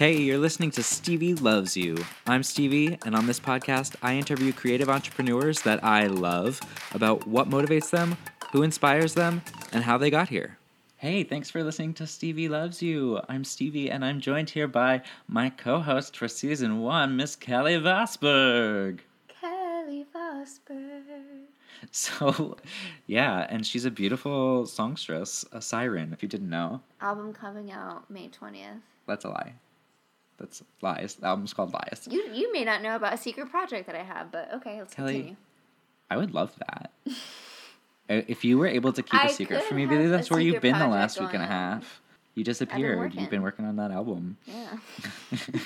Hey, you're listening to Stevie Loves You. I'm Stevie, and on this podcast, I interview creative entrepreneurs that I love about what motivates them, who inspires them, and how they got here. Hey, thanks for listening to Stevie Loves You. I'm Stevie, and I'm joined here by my co host for season one, Miss Kelley Vosberg. Kelley Vosberg. So, yeah, and she's a beautiful songstress, a siren, if you didn't know. Album coming out May 20th. That's a lie. That's lies. The album's called Lies. You you may not know about a secret project that I have, but okay, let's Kelley, continue. I would love that. If you were able to keep a secret from me, maybe that's where you've been the last week and a half. You disappeared. You've been working on that album. Yeah.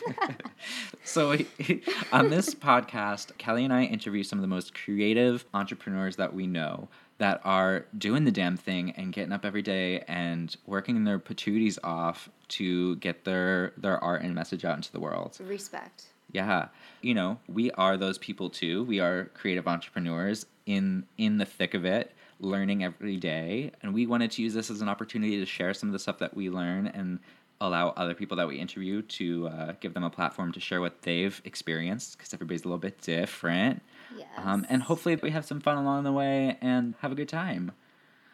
so, on this podcast, Kelley and I interview some of the most creative entrepreneurs that we know that are doing the damn thing and getting up every day and working their patooties off to get their their art and message out into the world. Respect. Yeah. You know, we are those people too. We are creative entrepreneurs in in the thick of it, learning every day, and we wanted to use this as an opportunity to share some of the stuff that we learn and allow other people that we interview to uh, give them a platform to share what they've experienced because everybody's a little bit different. Yes. Um, and hopefully we have some fun along the way and have a good time.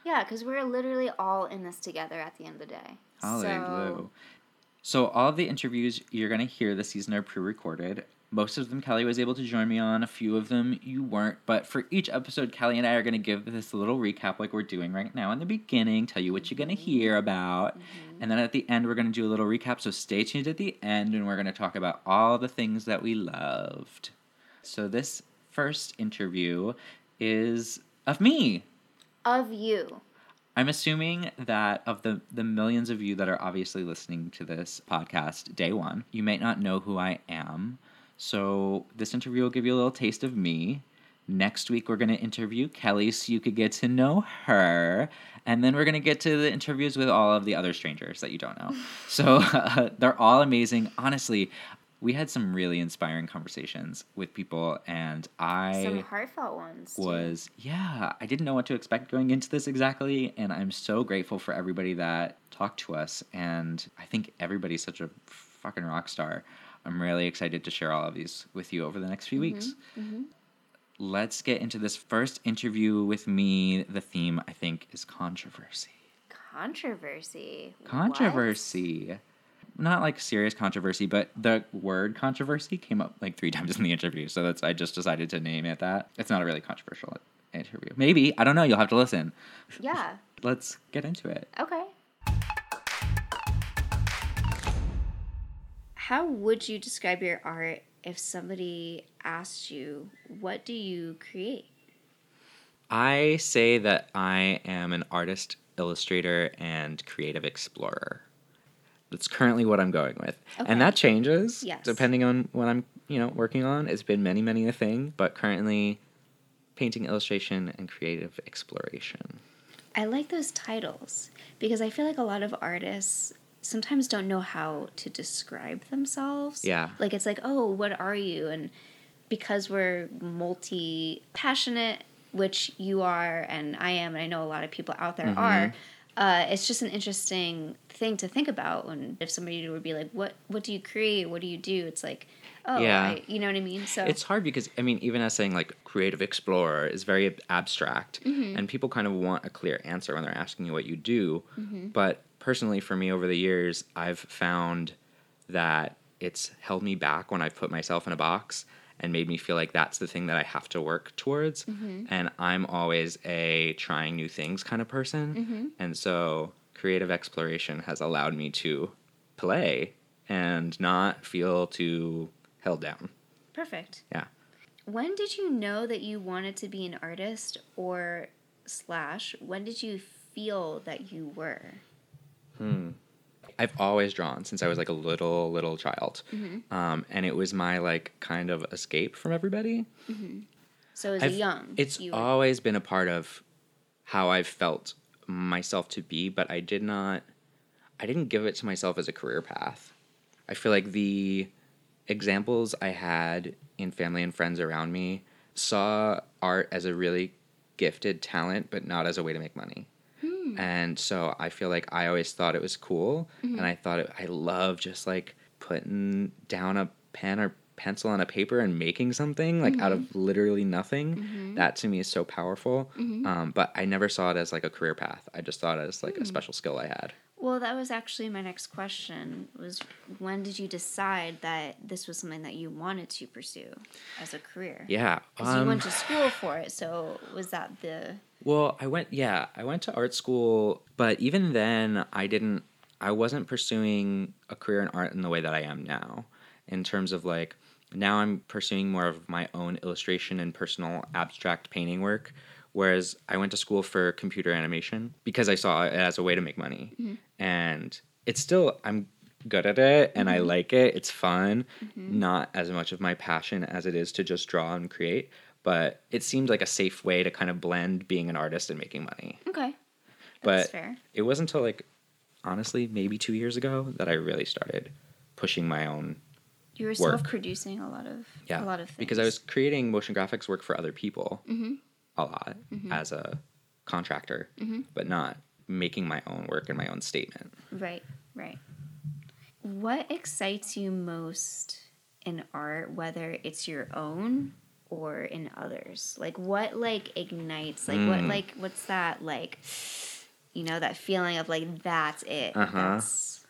Yeah, because we're literally all in this together at the end of the day. Holiday so. So all of the interviews you're gonna hear this season are pre-recorded. Most of them Kelley was able to join me on. A few of them you weren't. But for each episode, Kelley and I are gonna give this little recap like we're doing right now in the beginning, tell you what you're gonna hear about. And then at the end we're gonna do a little recap. So stay tuned at the end and we're gonna talk about all the things that we loved. So this first interview is of me. Of you. I'm assuming that of the, the millions of you that are obviously listening to this podcast day one, you might not know who I am. So this interview will give you a little taste of me. Next week, we're going to interview Kelley so you could get to know her. And then we're going to get to the interviews with all of the other strangers that you don't know. so uh, they're all amazing. Honestly, we had some really inspiring conversations with people, and I Some heartfelt ones. too. was yeah i didn't know what to expect going into this exactly and i'm so grateful for everybody that talked to us and i think everybody's such a fucking rock star i'm really excited to share all of these with you over the next few weeks mhm. let's get into this first interview with me the theme i think is controversy controversy. What? Not like serious controversy but the word controversy came up like three times in the interview so that's i just decided to name it that it's not a really controversial interview maybe i don't know you'll have to listen Yeah. let's get into it Okay. How would you describe your art if somebody asked you, what do you create? i say that i am an artist illustrator and creative explorer that's currently what i'm going with Okay. and that changes Yes. depending on what i'm you know working on it's been many many a thing but currently painting illustration and creative exploration I like those titles because I feel like a lot of artists sometimes don't know how to describe themselves. Yeah. Like it's like, oh, what are you? And because we're multi passionate, which you are and I am, and I know a lot of people out there mm-hmm. are, uh, it's just an interesting thing to think about. When if somebody would be like, what What do you create? What do you do? It's like, oh, Yeah. I, you know what I mean? So It's hard because I mean, even as saying like creative explorer is very abstract, Mm-hmm. and people kind of want a clear answer when they're asking you what you do. Mm-hmm. But personally, for me, over the years, I've found that it's held me back when I've put myself in a box and made me feel like that's the thing that I have to work towards. Mm-hmm. And I'm always a trying new things kind of person, and so creative exploration has allowed me to play and not feel too held down. perfect. Yeah. When did you know that you wanted to be an artist or slash when did you feel that you were? I've always drawn since I was like a little little child, Mm-hmm. um, and it was my like kind of escape from everybody. So as I've- a young, It's you were, always been a part of how I've felt myself to be, but I did not. I didn't give it to myself as a career path. I feel like the examples I had in family and friends around me saw art as a really gifted talent, but not as a way to make money. Hmm. And so I feel like I always thought it was cool, and mm-hmm. I thought it, I love just like putting down a pen or pencil on a paper and making something like out mm-hmm. of literally nothing. Mm-hmm. That to me is so powerful. Um, but I never saw it as like a career path. I just thought it as like a hmm. special skill I had. Well, that was actually my next question. Was when did you decide that this was something that you wanted to pursue as a career? Yeah. Because you um, went to school for it, so was that the Well, I went, yeah, I went to art school, but even then, I didn't, I wasn't pursuing a career in art in the way that I am now, in terms of like, now I'm pursuing more of my own illustration and personal abstract painting work. Whereas I went to school for computer animation because I saw it as a way to make money. Mm-hmm. And it's still, I'm good at it and I mm-hmm. like it. It's fun. Mm-hmm. Not as much of my passion as it is to just draw and create. But it seemed like a safe way to kind of blend being an artist and making money. okay? But fair. it wasn't until like, honestly, maybe two years ago that I really started pushing my own You were work. self-producing a lot of yeah a lot of things because I was creating motion graphics work for other people Mm-hmm. a lot as a contractor, but not making my own work and my own statement. right, right. What excites you most in art, whether it's your own or in others? Like what like ignites? Like what Mm. like what's that like? You know that feeling of like that's it. Uh-huh. That's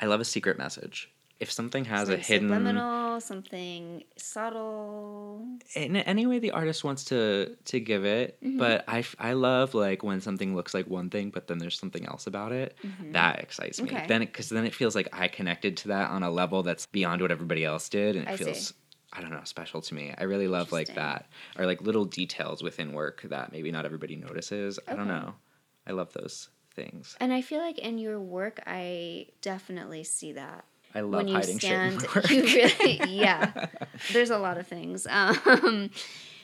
I love a secret message. If something has a hidden subliminal, something subtle. in any way the artist wants to to give it Mm-hmm. but I, I love like when something looks like one thing but then there's something else about it that excites me Mm-hmm. Okay. then because then it feels like i connected to that on a level that's beyond what everybody else did and it I see. I don't know special to me i really love like that or like little details within work that maybe not everybody notices i don't know i love those things And I feel like in your work, I definitely see that. i love when you hiding stand, shit in work. you really, yeah. There's a lot of things. Um,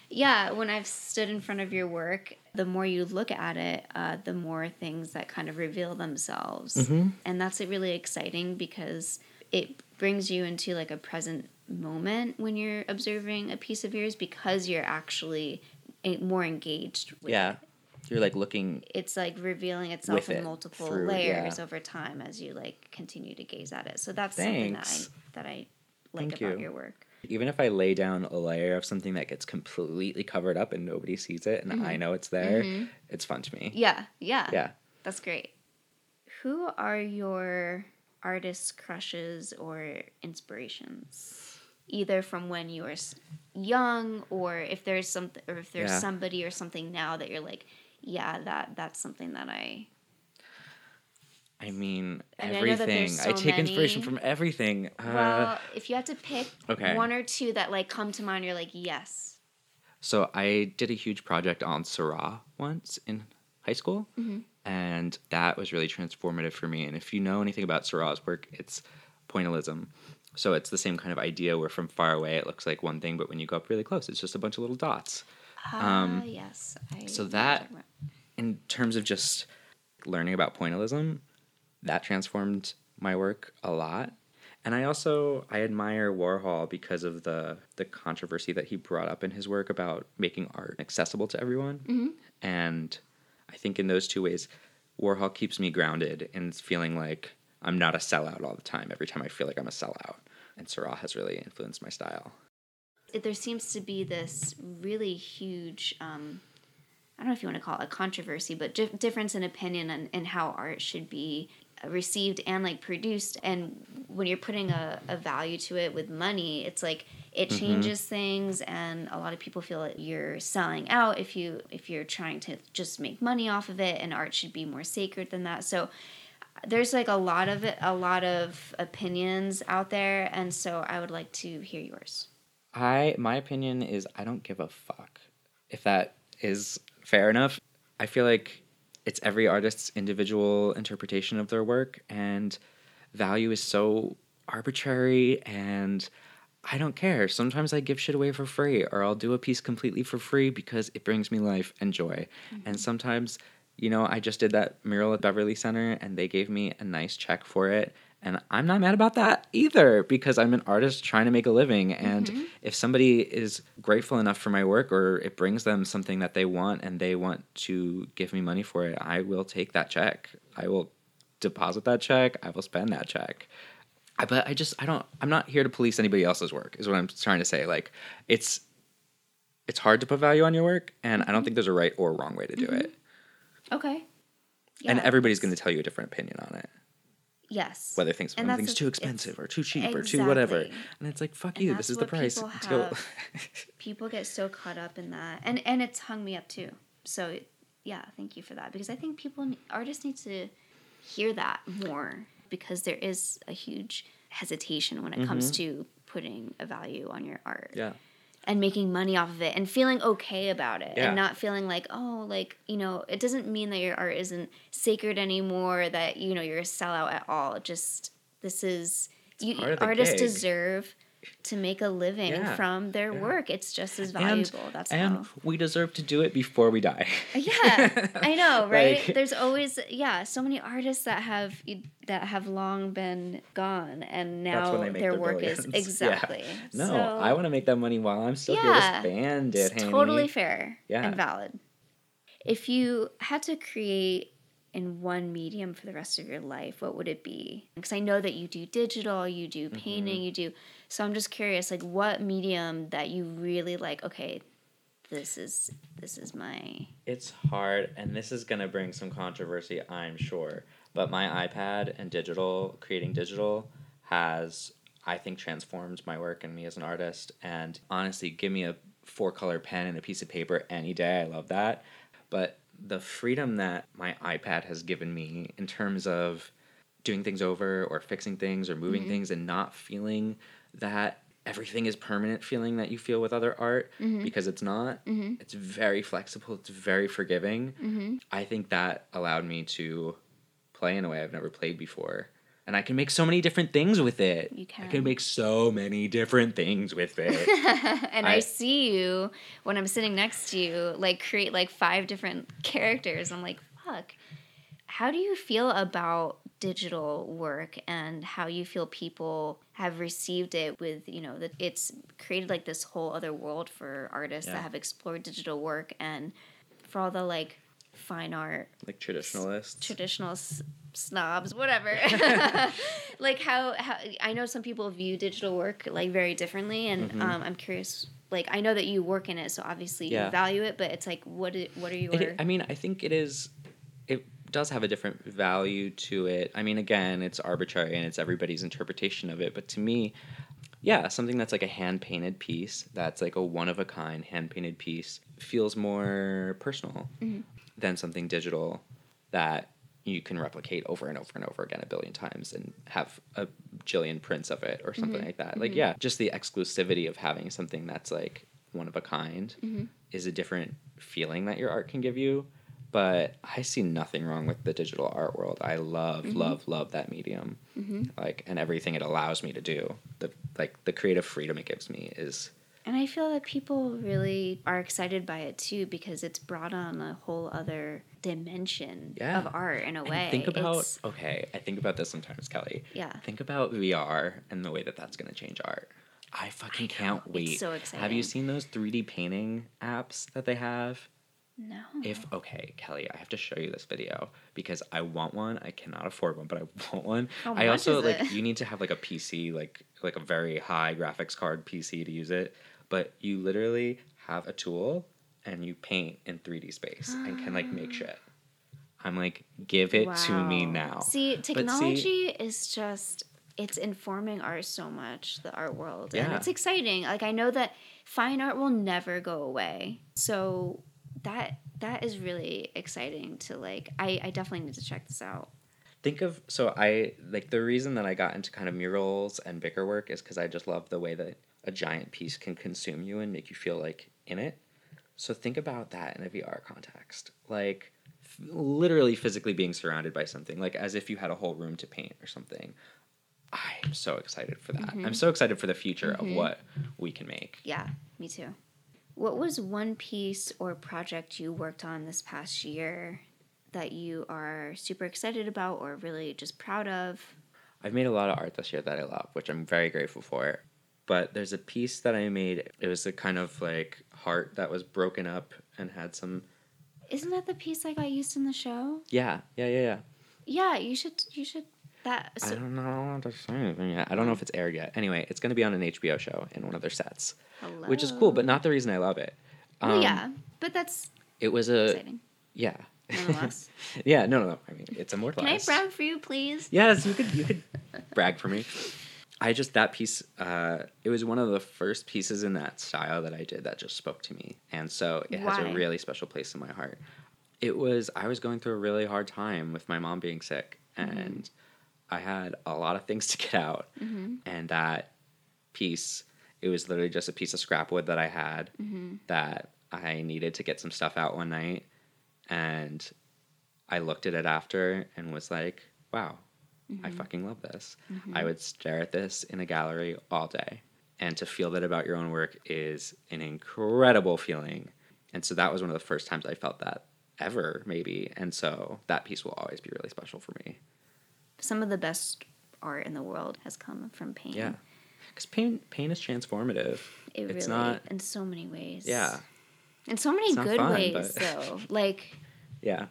yeah, when I've stood in front of your work, the more you look at it, uh, the more things that kind of reveal themselves, Mm-hmm. and that's really exciting because it brings you into like a present moment when you're observing a piece of yours because you're actually more engaged. With yeah it. you're like looking it's like revealing itself in it, multiple through- layers yeah. over time as you like continue to gaze at it. So that's something that I Thanks. that I like Thank about you. your work. even if I lay down a layer of something that gets completely covered up and nobody sees it and I mm-hmm. know it's there, mm-hmm. it's fun to me. Yeah, yeah, Yeah. That's great. Who are your artist crushes or inspirations? Either from when you were young, or if there's something, or if there's Yeah. somebody or something now that you're like, yeah, that that's something that I I mean, And I everything. I, so take inspiration from everything. Uh, Well, if you had to pick okay. one or two that like come to mind, you're like, yes. so I did a huge project on Seurat once in high school, Mm-hmm. and that was really transformative for me. And if you know anything about Seurat's work, it's pointillism. So it's the same kind of idea where from far away it looks like one thing, but when you go up really close, it's just a bunch of little dots. Ah, yes. I so that- you're talking about. in terms of just learning about pointillism, that transformed my work a lot. And I also I admire Warhol because of the the controversy that he brought up in his work about making art accessible to everyone. And I think in those two ways, Warhol keeps me grounded and feeling like I'm not a sellout all the time. Every time I feel like I'm a sellout, and Seurat has really influenced my style. There seems to be this really huge um, I don't know if you want to call it a controversy, but dif- difference in opinion in, in how art should be received and like produced. And when you're putting a, a value to it with money, it's like it changes things, and a lot of people feel that you're selling out if you if you're trying to just make money off of it, and art should be more sacred than that. So there's like a lot of it, a lot of opinions out there, and so I would like to hear yours. I my opinion is I don't give a fuck if that is fair enough. I feel like it's every artist's individual interpretation of their work and value is so arbitrary and I don't care. Sometimes I give shit away for free or I'll do a piece completely for free because it brings me life and joy. And mm-hmm. sometimes, you know, I just did that mural at Beverly Center and they gave me a nice check for it. And I'm not mad about that either because I'm an artist trying to make a living. And mm-hmm. if somebody is grateful enough for my work or it brings them something that they want and they want to give me money for it, I will take that check. I will deposit that check. I will spend that check. I, but I just I don't I'm not here to police anybody else's work is what I'm trying to say. Like it's it's hard to put value on your work and I don't mm-hmm. think there's a right or wrong way to do mm-hmm. it. Okay. and everybody's going to tell you a different opinion on it. Yes. Whether things one thing's too expensive or too cheap or too whatever. And it's like fuck And you, this is the price. people have. People get so caught up in that, and and it's hung me up too. So yeah, thank you for that because I think people artists need to hear that more because there is a huge hesitation when it comes to putting a value on your art Mm-hmm. yeah. And making money off of it and feeling okay about it Yeah. and not feeling like oh like you know it doesn't mean that your art isn't sacred anymore that you know you're a sellout at all just this is you, of the artists gig. deserve to make a living Yeah. from their Yeah. work it's just as And, valuable that's and how we deserve to do it before we die. yeah i know right Like- there's always yeah so many artists that have that have long been gone and now their their work is billions. Yeah. exactly No, So- I want to make that money while I'm still here it. It's totally fair Yeah. and valid. If you had to create in one medium for the rest of your life, what would it be? Because I know that you do digital, you do Mm-hmm. painting, you do. So I'm just curious, like, what medium that you really like? Okay, this is this is my It's hard, and this is gonna bring some controversy, I'm sure. But my iPad and digital, creating digital, has I think transformed my work and me as an artist. And honestly, give me a four color pen and a piece of paper any day. I love that. But the freedom that my iPad has given me in terms of doing things over or fixing things or moving mm-hmm. things and not feeling that everything is permanent feeling that you feel with other art mm-hmm. because it's not. Mm-hmm. It's very flexible, it's very forgiving. I think that allowed me to play in a way I've never played before. And I can make so many different things with it. You I can. can make so many different things with it. and I, I- see you when I'm sitting next to you, like create like five different characters. I'm like, fuck. How do you feel about digital work and how you feel people have received it with, you know, that it's created like this whole other world for artists Yeah. that have explored digital work and for all the like fine art like traditionalists. traditional s- snobs, whatever. like how, how I know some people view digital work like very differently, and Mm-hmm. um, I'm curious. Like I know that you work in it, so obviously Yeah. you value it. But it's like, what? i- What are you? It, I mean, I think it is. It does have a different value to it. I mean, again, it's arbitrary and it's everybody's interpretation of it. But to me, yeah, something that's like a hand painted piece, that's like a one of a kind hand painted piece, feels more personal than something digital that you can replicate over and over and over again a billion times and have a jillion prints of it or something mm-hmm. like that. Like, mm-hmm. yeah, just the exclusivity of having something that's like one of a kind mm-hmm. is a different feeling that your art can give you. But I see nothing wrong with the digital art world. I love, love, love that medium. Like, and everything it allows me to do. The like the creative freedom it gives me is and I feel that people really are excited by it too because it's brought on a whole other dimension Yeah. of art in a And way. think about It's- okay. I think about this sometimes, Kelley. Yeah. Think about VR and the way that that's going to change art. I fucking can't wait. so excited. Have you seen those 3D painting apps that they have? no. If okay, Kelley, I have to show you this video because I want one. I cannot afford one, but I want one. How I also like you need to have like a PC, like like a very high graphics card PC to use it. But you literally have a tool and you paint in 3D space and can like make shit. I'm like, give it to me now. See, But see- technology is just it's informing art so much, the art world. And it's exciting. Like I know that fine art will never go away. So that that is really exciting to like I, I definitely need to check this out. think of so i like the reason that i got into kind of murals and bigger work is because i just love the way that a giant piece can consume you and make you feel like in it. So think about that in a vr context. Like f- literally physically being surrounded by something like as if you had a whole room to paint or something. I'm so excited for that. I'm mm-hmm. so excited for the future of mm-hmm. what we can make. Yeah, me too. What was one piece or project you worked on this past year that you are super excited about or really just proud of? I've made a lot of art this year that I love, which I'm very grateful for. But there's a piece that I made. It was a kind of like heart that was broken up and had some. Isn't that the piece I got used in the show? Yeah, yeah, yeah, yeah. Yeah, you should you should That I don't know to say anything yet. I don't know if it's aired yet. Anyway, it's going to be on an HBO show in one of their sets, which is cool, but not the reason I love it. well, Um, yeah, but that's It was a exciting. yeah. Yeah, no, no, no. I mean, it's a mortal. Can I brag for you, please? Yes, you could you could brag for me. I just that piece uh it was one of the first pieces in that style that I did that just spoke to me. And so it has a really special place in my heart. It was I was going through a really hard time with my mom being sick mm-hmm. and I had a lot of things to get out. Mm-hmm. And that piece it was literally just a piece of scrap wood that I had mm-hmm. that I needed to get some stuff out one night and I looked at it after and was like, wow, I mm-hmm. fucking love this. I mm-hmm. would stare at this in a gallery all day. And to feel that about your own work is an incredible feeling. And so that was one of the first times I felt that ever, maybe. And so that piece will always be really special for me. Some of the best art in the world has come from pain. Yeah. Because pain, pain is transformative. It it's really, not, in so many ways. yeah, In so many good fun, ways, though. Like, yeah.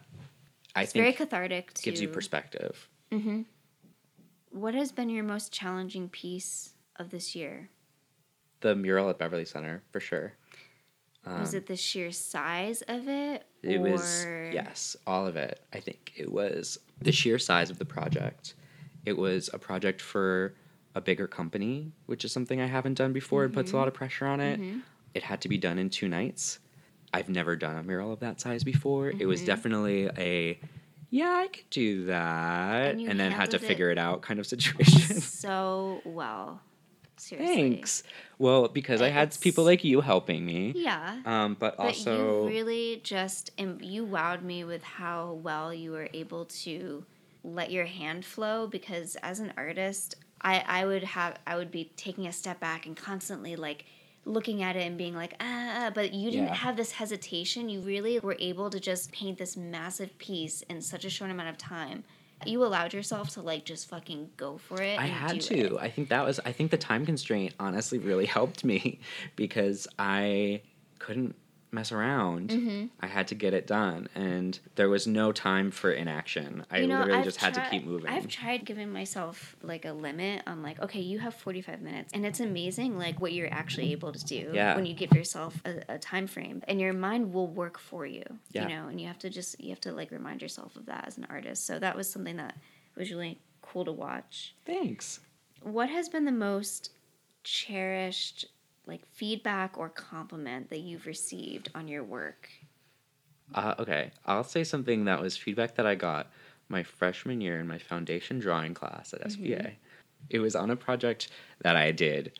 I it's think very cathartic. To, gives you perspective. Mm-hmm. What has been your most challenging piece of this year? The mural at Beverly Center, for sure. was um, it the sheer size of it? Um, It or... was yes, all of it. I think it was the sheer size of the project. It was a project for a bigger company, which is something I haven't done before. It puts a mm-hmm. lot of pressure on it. Mm-hmm. It had to be done in two nights. I've never done a mural of that size before. It was mm-hmm. definitely a yeah, I could do that, And and, then had to handled it figure it out kind of situation. so well. Seriously. Thanks. Well, because I had people like you helping me. Yeah. Um, but, But also you really just and you wowed me with how well you were able to let your hand flow because as an artist, I I would have I would be taking a step back and constantly like looking at it and being like ah, but you didn't Yeah. have this hesitation. You really were able to just paint this massive piece in such a short amount of time. You allowed yourself to like just fucking go for it. I had to. it. I think that was. I think the time constraint honestly really helped me because I couldn't mess around. Mm-hmm. I had to get it done, and there was no time for inaction. I You know, literally I've just had to keep moving. I've tried giving myself like a limit on like, okay, you have 45 minutes. And it's amazing like what you're actually able to do Yeah. when you give yourself a, a time frame and your mind will work for you. Yeah. You know, and you have to just you have to like remind yourself of that as an artist. So that was something that was really cool to watch. Thanks. What has been the most cherished like feedback or compliment that you've received on your work? Uh, okay, I'll say something that was feedback that I got my freshman year in my foundation drawing class at SVA. It was on a project that I did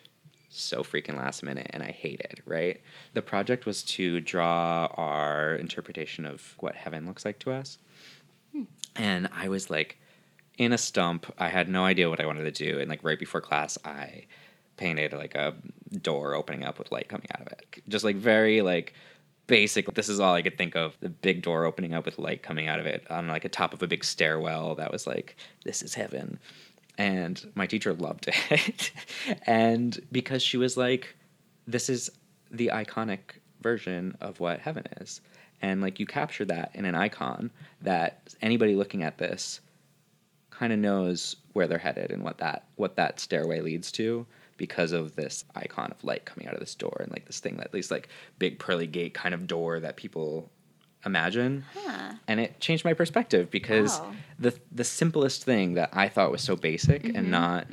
so freaking last minute and I hated, right? The project was to draw our interpretation of what heaven looks like to us. And I was like in a stump. I had no idea what I wanted to do. And like right before class, I painted like a door opening up with light coming out of it. Just like very like basic. This is all I could think of. The big door opening up with light coming out of it on like a top of a big stairwell that was like, this is heaven. And my teacher loved it. and because she was like, this is the iconic version of what heaven is. And like you capture that in an icon that anybody looking at this kind of knows where they're headed and what that what that stairway leads to because of this icon of light coming out of this door and like this thing that these like big pearly gate kind of door that people imagine Huh. and it changed my perspective because Wow. the the simplest thing that I thought was so basic Mm-hmm. and not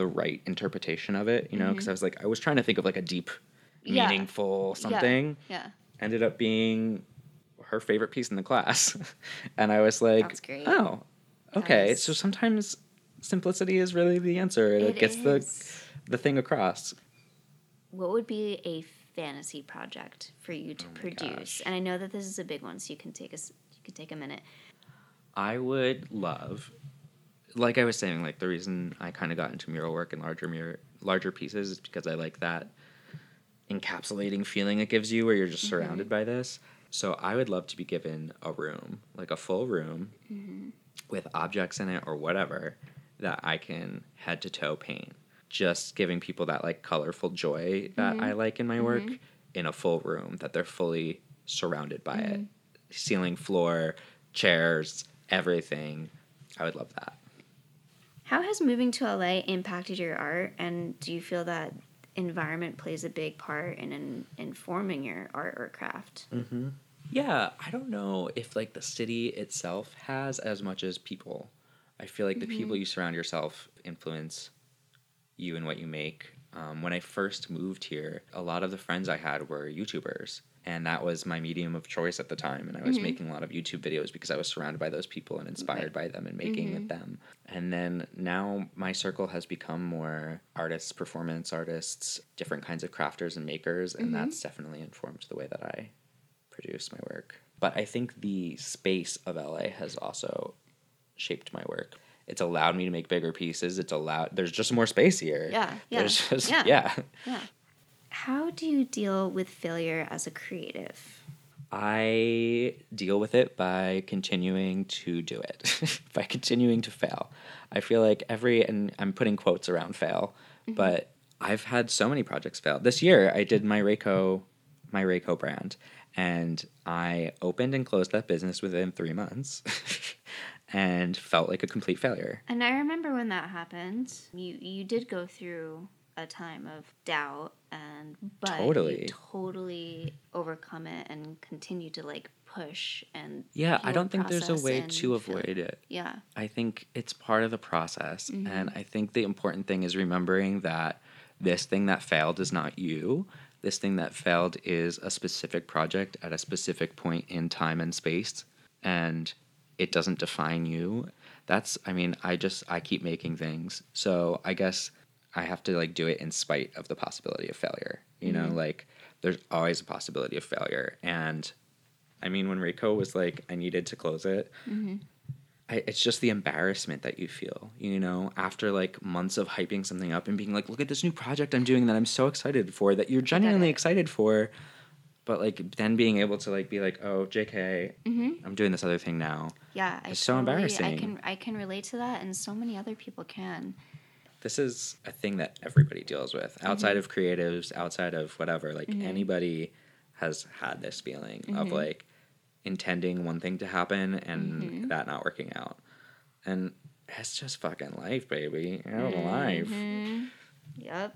the right interpretation of it, you know, because I was like I was trying to think of like a deep, Yeah. meaningful something, Yeah. ended up being her favorite piece in the class, and I was like, oh, okay. is- So sometimes simplicity is really the answer. It, It gets is. the the thing across. what would be a fantasy project for you to oh produce? Oh gosh. And I know that this is a big one, so you can take us you can take a minute. I would love, like I was saying, like the reason I kind of got into mural work and larger mirror, larger pieces is because I like that encapsulating feeling it gives you, where you're just mm-hmm. surrounded by this. So I would love to be given a room, like a full room, mm-hmm. with objects in it or whatever that I can head to toe paint. Just giving people that like colorful joy that I mm-hmm. like in my mm-hmm. work in a full room that they're fully surrounded by it. Mm-hmm. Ceiling, floor, chairs, everything. I would love that. How has moving to LA impacted your art, and do you feel that environment plays a big part in, in informing your art or craft? Mm-hmm. Yeah, I don't know if like the city itself has as much as people. I feel like the people you surround yourself influence you and what you make. Um, when I first moved here, a lot of the friends I had were YouTubers, and that was my medium of choice at the time. And I was mm-hmm. making a lot of YouTube videos because I was surrounded by those people and inspired by them and making mm-hmm. them. And then now my circle has become more artists, performance artists, different kinds of crafters and makers, and mm-hmm. that's definitely informed the way that I produce my work. But I think the space of LA has also shaped my work. It's allowed me to make bigger pieces. It's allowed there's just more space here. Yeah, yeah, There's just yeah. yeah. Yeah. How do you deal with failure as a creative? I deal with it by continuing to do it, by continuing to fail. I feel like every, and I'm putting quotes around fail, mm-hmm. but I've had so many projects fail. This year, I did my Rayco, my Rayco brand, and I opened and closed that business within three months, and felt like a complete failure. And I remember when that happened. You you did go through a time of doubt and but Totally. you totally overcome it and continue to like push and Yeah, I don't think there's a way to feel- avoid it. Yeah. I think it's part of the process. Mm-hmm. And I think the important thing is remembering that this thing that failed is not you. This thing that failed is a specific project at a specific point in time and space. And it doesn't define you. That's, I mean, I just, I keep making things. So I guess I have to like do it in spite of the possibility of failure. You know, like there's always a possibility of failure. And I mean, when Reiko was like, I needed to close it, I, it's just the embarrassment that you feel, you know, after like months of hyping something up and being like, look at this new project I'm doing that I'm so excited for, that you're genuinely excited for. But like then being able to like be like, oh, JK, mm-hmm. I'm doing this other thing now. Yeah. I It's so totally- I embarrassing. can I can relate to that and so many other people can. This is a thing that everybody deals with mm-hmm. outside of creatives, outside of whatever. Like mm-hmm. anybody has had this feeling of like intending one thing to happen and that not working out. And it's just fucking life, baby. Out life. Yep.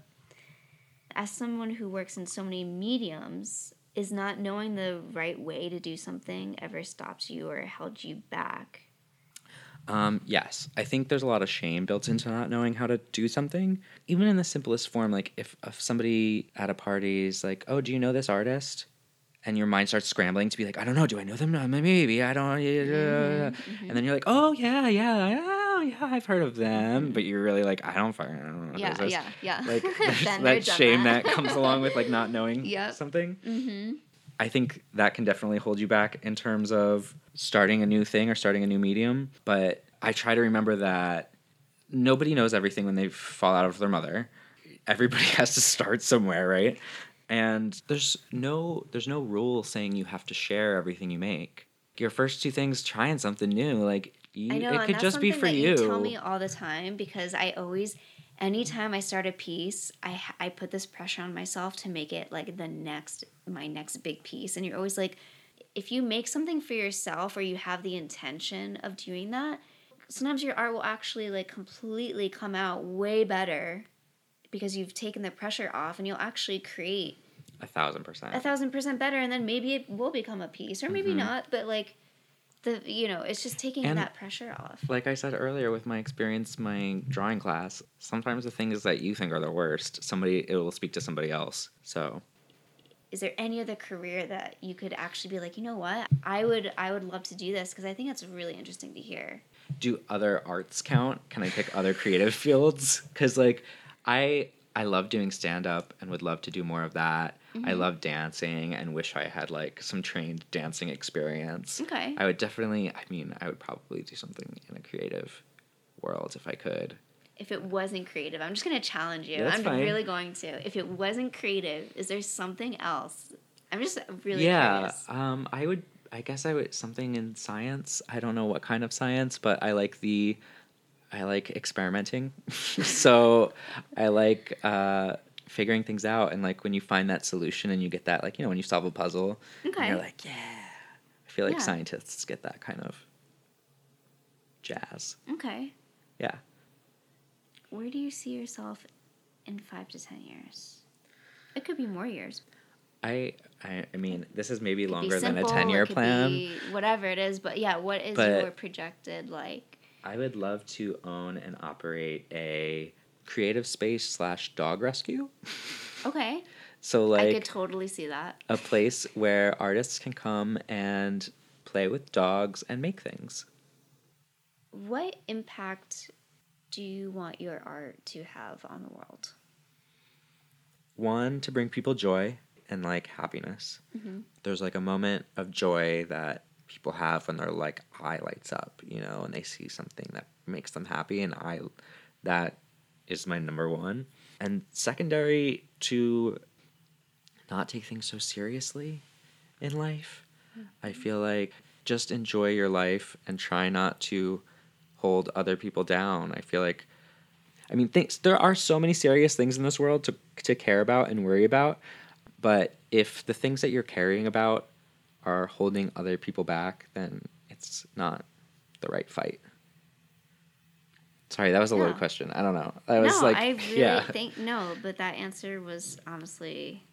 As someone who works in so many mediums, is not knowing the right way to do something ever stopped you or held you back? Um, yes, I think there's a lot of shame built into not knowing how to do something, even in the simplest form. Like if, if somebody at a party is like, "Oh, do you know this artist?" and your mind starts scrambling to be like, "I don't know. Do I know them? No, maybe I don't." And then you're like, "Oh yeah, yeah, yeah, yeah, I've heard of them," but you're really like, "I don't fucking I don't know." what Yeah, this is." yeah, yeah. Like there's Been there, that shame that. that comes along with like not knowing Yep. something. Mm-hmm. I think that can definitely hold you back in terms of starting a new thing or starting a new medium. But I try to remember that nobody knows everything when they fall out of their mother. Everybody has to start somewhere, right? And there's no there's no rule saying you have to share everything you make. Your first two things trying something new, like you, I know, it could just be for that you. tell me all the time because I always, anytime I start a piece, I I put this pressure on myself to make it like the next my next big piece, and you're always like, if you make something for yourself or you have the intention of doing that, sometimes your art will actually like completely come out way better because you've taken the pressure off, and you'll actually create a thousand percent. a thousand percent better, and then maybe it will become a piece, or maybe mm-hmm. not, but like. The, you know it's just taking And- that pressure off like I said earlier with my experience, my drawing class, sometimes the things that you think are the worst, somebody it will speak to somebody else. So is there any other career that you could actually be like you know what i would i would love to do this because i think it's really interesting to hear do other arts count? Can I pick other creative fields? Because like I I love doing stand up and would love to do more of that. Mm-hmm. I love dancing and wish I had like some trained dancing experience. Okay. I would definitely. I mean, I would probably do something in a creative world if I could. if it wasn't creative i'm just going to challenge you Yeah, i'm fine. really going to if it wasn't creative is there something else i'm just really yeah. curious Um. I would. I guess I would something in science. I don't know what kind of science, but I like the. I like experimenting. so I like uh, figuring things out, and like when you find that solution and you get that, like you know, when you solve a puzzle, and Okay. you're like, yeah. I feel like Yeah. scientists get that kind of jazz. okay Yeah. where do you see yourself in five to ten years? It could be more years. I, I, I mean, this is maybe It could be longer than a 10 year plan. be whatever it is, but yeah, what is But- your projected like? I would love to own and operate a creative space slash dog rescue. Okay, So, like I could totally see that. a place where artists can come and play with dogs and make things. What impact do you want your art to have on the world? One, to bring people joy and like happiness. Mm-hmm. There's like a moment of joy that people have when their like eye lights up, you know, and they see something that makes them happy. And I, that is my number one. And secondary to not take things so seriously in life. I mm-hmm. feel like just enjoy your life and try not to hold other people down. I feel like I mean things there are so many serious things in this world to to care about and worry about, but if the things that you're caring about are holding other people back, then it's not the right fight. Sorry, that was a loaded No. question. I don't know. I was no, like, I really yeah. think no, but that answer was honestly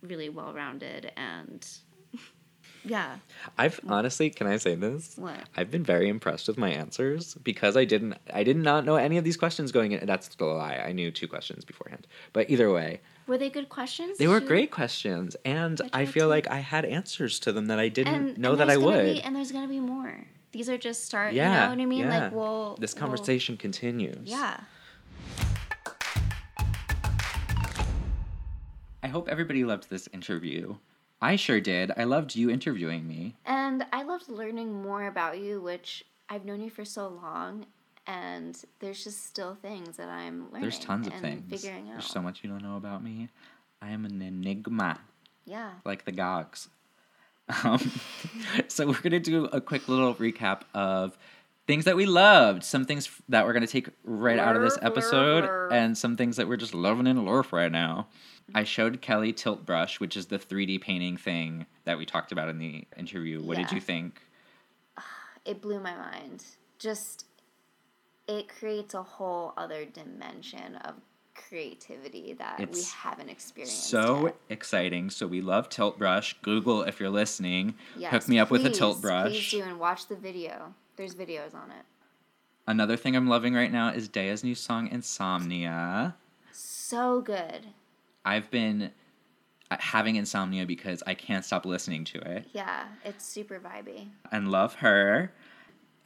really well rounded and yeah. I've honestly, can I say this? What? I've been very impressed with my answers because I didn't I did not know any of these questions going in. That's the lie. I knew two questions beforehand. But either way, Were they good questions? they were great questions and I I feel to- like I had answers to them that I didn't And, know and that I would. Be, and there's gonna be more. These are just start. yeah. You know what I mean? yeah. Like we'll. this we'll- conversation continues. yeah. I hope everybody loved this interview. I sure did. I loved you interviewing me. And I loved learning more about you, which I've known you for so long, and there's just still things that I'm learning. There's tons of and things. Figuring out. There's so much you don't know about me. I am an enigma. Yeah. like the Gogs. Um, so we're gonna do a quick little recap of things that we loved, some things that we're gonna take right out of this episode, and some things that we're just loving in lurf right now. I showed Kelley Tilt Brush, which is the 3D painting thing that we talked about in the interview. What did you think? It blew my mind. Just, it creates a whole other dimension of creativity that we haven't experienced. So yet. exciting. So we love Tilt Brush. Google if you're listening. Yes, Hook me up with a Tilt Brush. Please do and watch the video. There's videos on it. Another thing I'm loving right now is Daya's new song Insomnia. So good. I've been uh, having insomnia because I can't stop listening to it Yeah, it's super vibey. and love her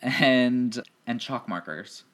and and chalk markers.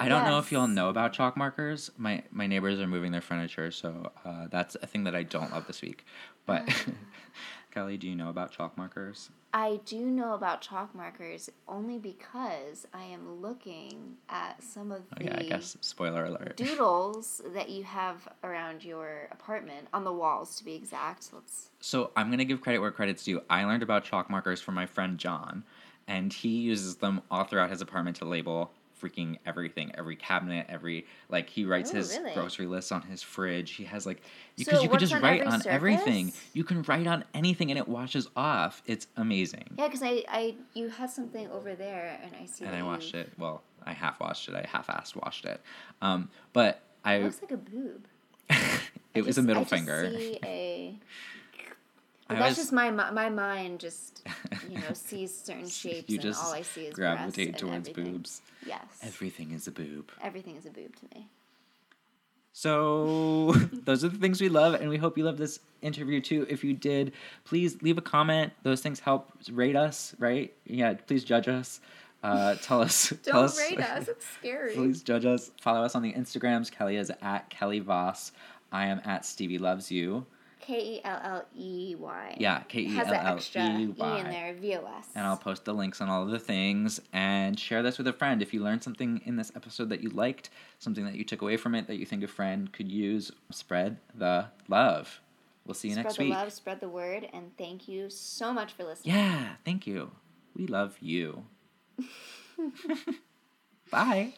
I don't know if y'all know about chalk markers. My my neighbors are moving their furniture, so uh, that's a thing that I don't love this week. But Mm. Kelley, do you know about chalk markers? I do know about chalk markers only because I am looking at some of the I guess spoiler alert. doodles that you have around your apartment on the walls to be exact. Let's So I'm gonna give credit where credit's due. I learned about chalk markers from my friend John, and he uses them all throughout his apartment to label freaking everything, every cabinet, every like he writes Oh, his really? grocery list on his fridge. He has like you So because you could just on write every on everything. You can write on anything and it washes off. It's amazing. Yeah, because I, I you had something over there and I see it. And I you- washed it. Well, I half washed it. I half-assed washed it. Um, but I It looks like a boob. it I was just- a middle I finger. See a. That's was- just my my mind just you know sees certain shapes you and just all I see is gravitate towards boobs. Yes, Everything is a boob. everything is a boob to me. So those are the things we love, and we hope you love this interview too. If you did, please leave a comment. Those things help rate us, right? Yeah, please judge us. Uh, tell us. Don't tell us, rate us, It's scary. please judge us. Follow us on the Instagrams. Kelley is at Kelley Vos. I am at Stevie Loves You. K e l l e y. Yeah, K E has that extra E Y. in there. V o s. And I'll post the links on all of the things and share this with a friend. If you learned something in this episode that you liked, something that you took away from it that you think a friend could use, spread the love. We'll see you spread next week. Spread the love, spread the word, and thank you so much for listening. Yeah, thank you. We love you. Bye.